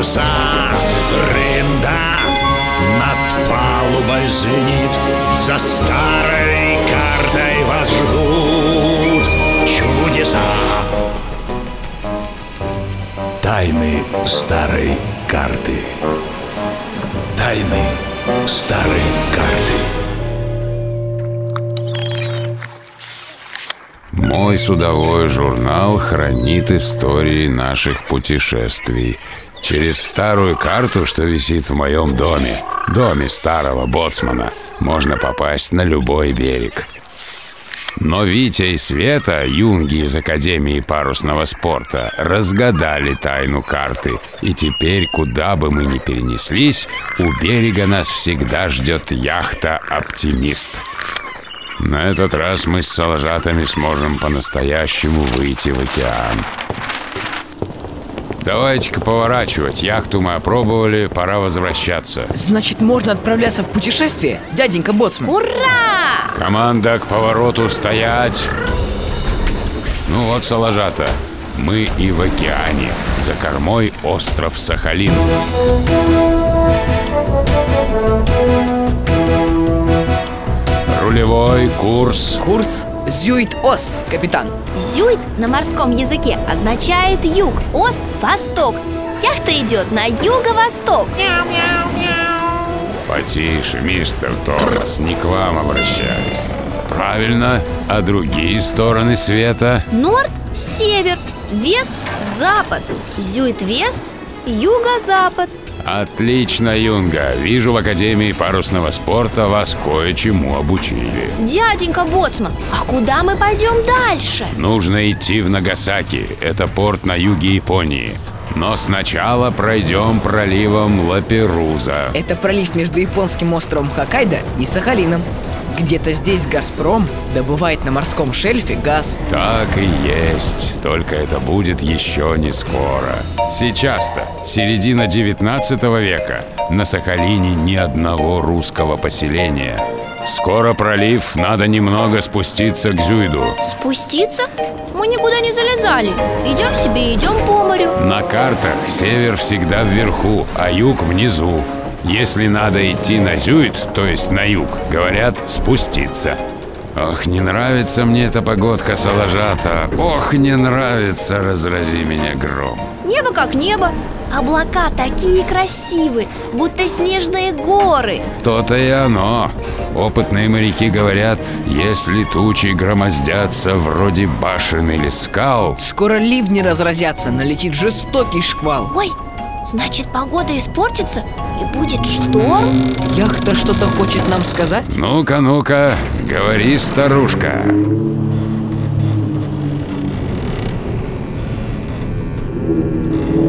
паруса Рында над палубой звенит За старой картой вас ждут чудеса. Тайны старой карты. Тайны старой карты. Мой судовой журнал хранит истории наших путешествий Через старую карту, что висит в моем доме Доме старого боцмана Можно попасть на любой берег но Витя и Света, юнги из Академии парусного спорта, разгадали тайну карты. И теперь, куда бы мы ни перенеслись, у берега нас всегда ждет яхта «Оптимист». На этот раз мы с соложатами сможем по-настоящему выйти в океан. Давайте-ка поворачивать. Яхту мы опробовали, пора возвращаться. Значит, можно отправляться в путешествие, дяденька Боцман? Ура! Команда к повороту стоять. Ну вот, Салажата, мы и в океане. За кормой остров Сахалин. Рулевой курс. Курс Зюит-Ост, капитан. Зюит на морском языке означает юг, ост – восток. Яхта идет на юго-восток. Потише, мистер Томас, не к вам обращаюсь. Правильно, а другие стороны света? Норд – север, вест – запад, зюит-вест – юго-запад. Отлично, Юнга. Вижу, в Академии парусного спорта вас кое-чему обучили. Дяденька Боцман, а куда мы пойдем дальше? Нужно идти в Нагасаки. Это порт на юге Японии. Но сначала пройдем проливом Лаперуза. Это пролив между японским островом Хоккайдо и Сахалином. Где-то здесь «Газпром» добывает на морском шельфе газ. Так и есть, только это будет еще не скоро. Сейчас-то, середина 19 века, на Сахалине ни одного русского поселения. Скоро пролив, надо немного спуститься к Зюйду. Спуститься? Мы никуда не залезали. Идем себе, идем по морю. На картах север всегда вверху, а юг внизу. Если надо идти на Зюит, то есть на юг, говорят спуститься. Ох, не нравится мне эта погодка, Салажата. Ох, не нравится, разрази меня гром. Небо как небо. Облака такие красивые, будто снежные горы. То-то и оно. Опытные моряки говорят, если тучи громоздятся вроде башен или скал, Скоро ливни разразятся, налетит жестокий шквал. Ой, значит погода испортится и будет шторм? Яхта что-то хочет нам сказать? Ну-ка, ну-ка, говори, старушка.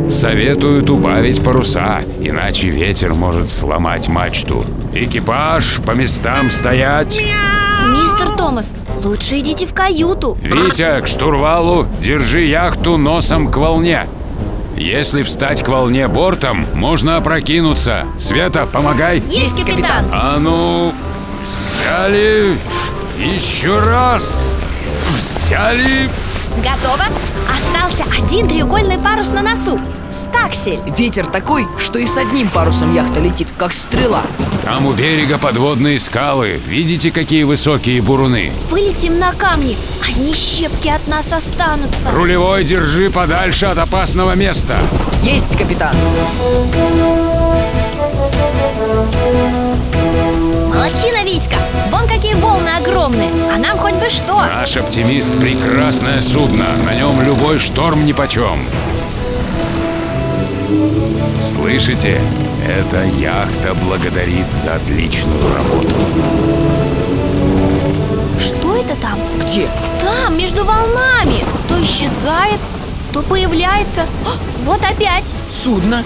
Советуют убавить паруса, иначе ветер может сломать мачту. Экипаж, по местам стоять. Мистер Томас, лучше идите в каюту. Витя, к штурвалу, держи яхту носом к волне. Если встать к волне бортом, можно опрокинуться. Света, помогай. Есть, капитан. А ну, взяли. Еще раз. Взяли. Готово? Остался один треугольный парус на носу. Стаксель. Ветер такой, что и с одним парусом яхта летит, как стрела. Там у берега подводные скалы. Видите, какие высокие буруны? Вылетим на камни, одни щепки от нас останутся. Рулевой держи подальше от опасного места. Есть, капитан. Молодчина, Витька. Вон какие волны огромные. А нам хоть бы что. Наш оптимист – прекрасное судно. На нем любой шторм нипочем. Слышите? Эта яхта благодарит за отличную работу. Что это там? Где? Там, между волнами. То исчезает, то появляется. О, Вот опять. Судно.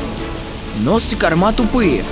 Нос и корма тупые,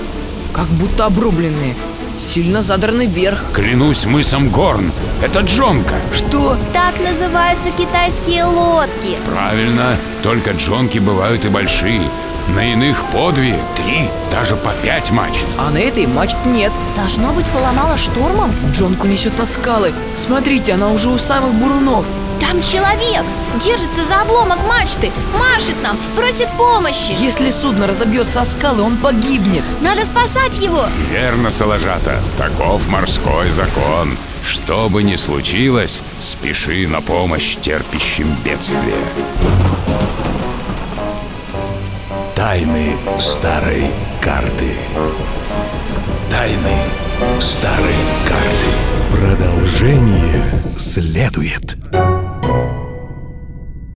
как будто обрубленные, сильно задраны вверх. Клянусь мысом Горн, это джонка. Что? Так называются китайские лодки Правильно, только джонки бывают и большие. На иных по две, три, даже по пять мачт. А на этой мачт нет. Должно быть поломало штормом Джонку несет на скалы. Смотрите, она уже у самых бурунов. Там человек Держится за обломок мачты Машет нам, просит помощи Если судно разобьется о скалы, он погибнет. Надо спасать его Верно, Соложата, таков морской закон. Что бы ни случилось, спеши на помощь терпящим бедствия. Тайны старой карты. Тайны старой карты. Продолжение следует.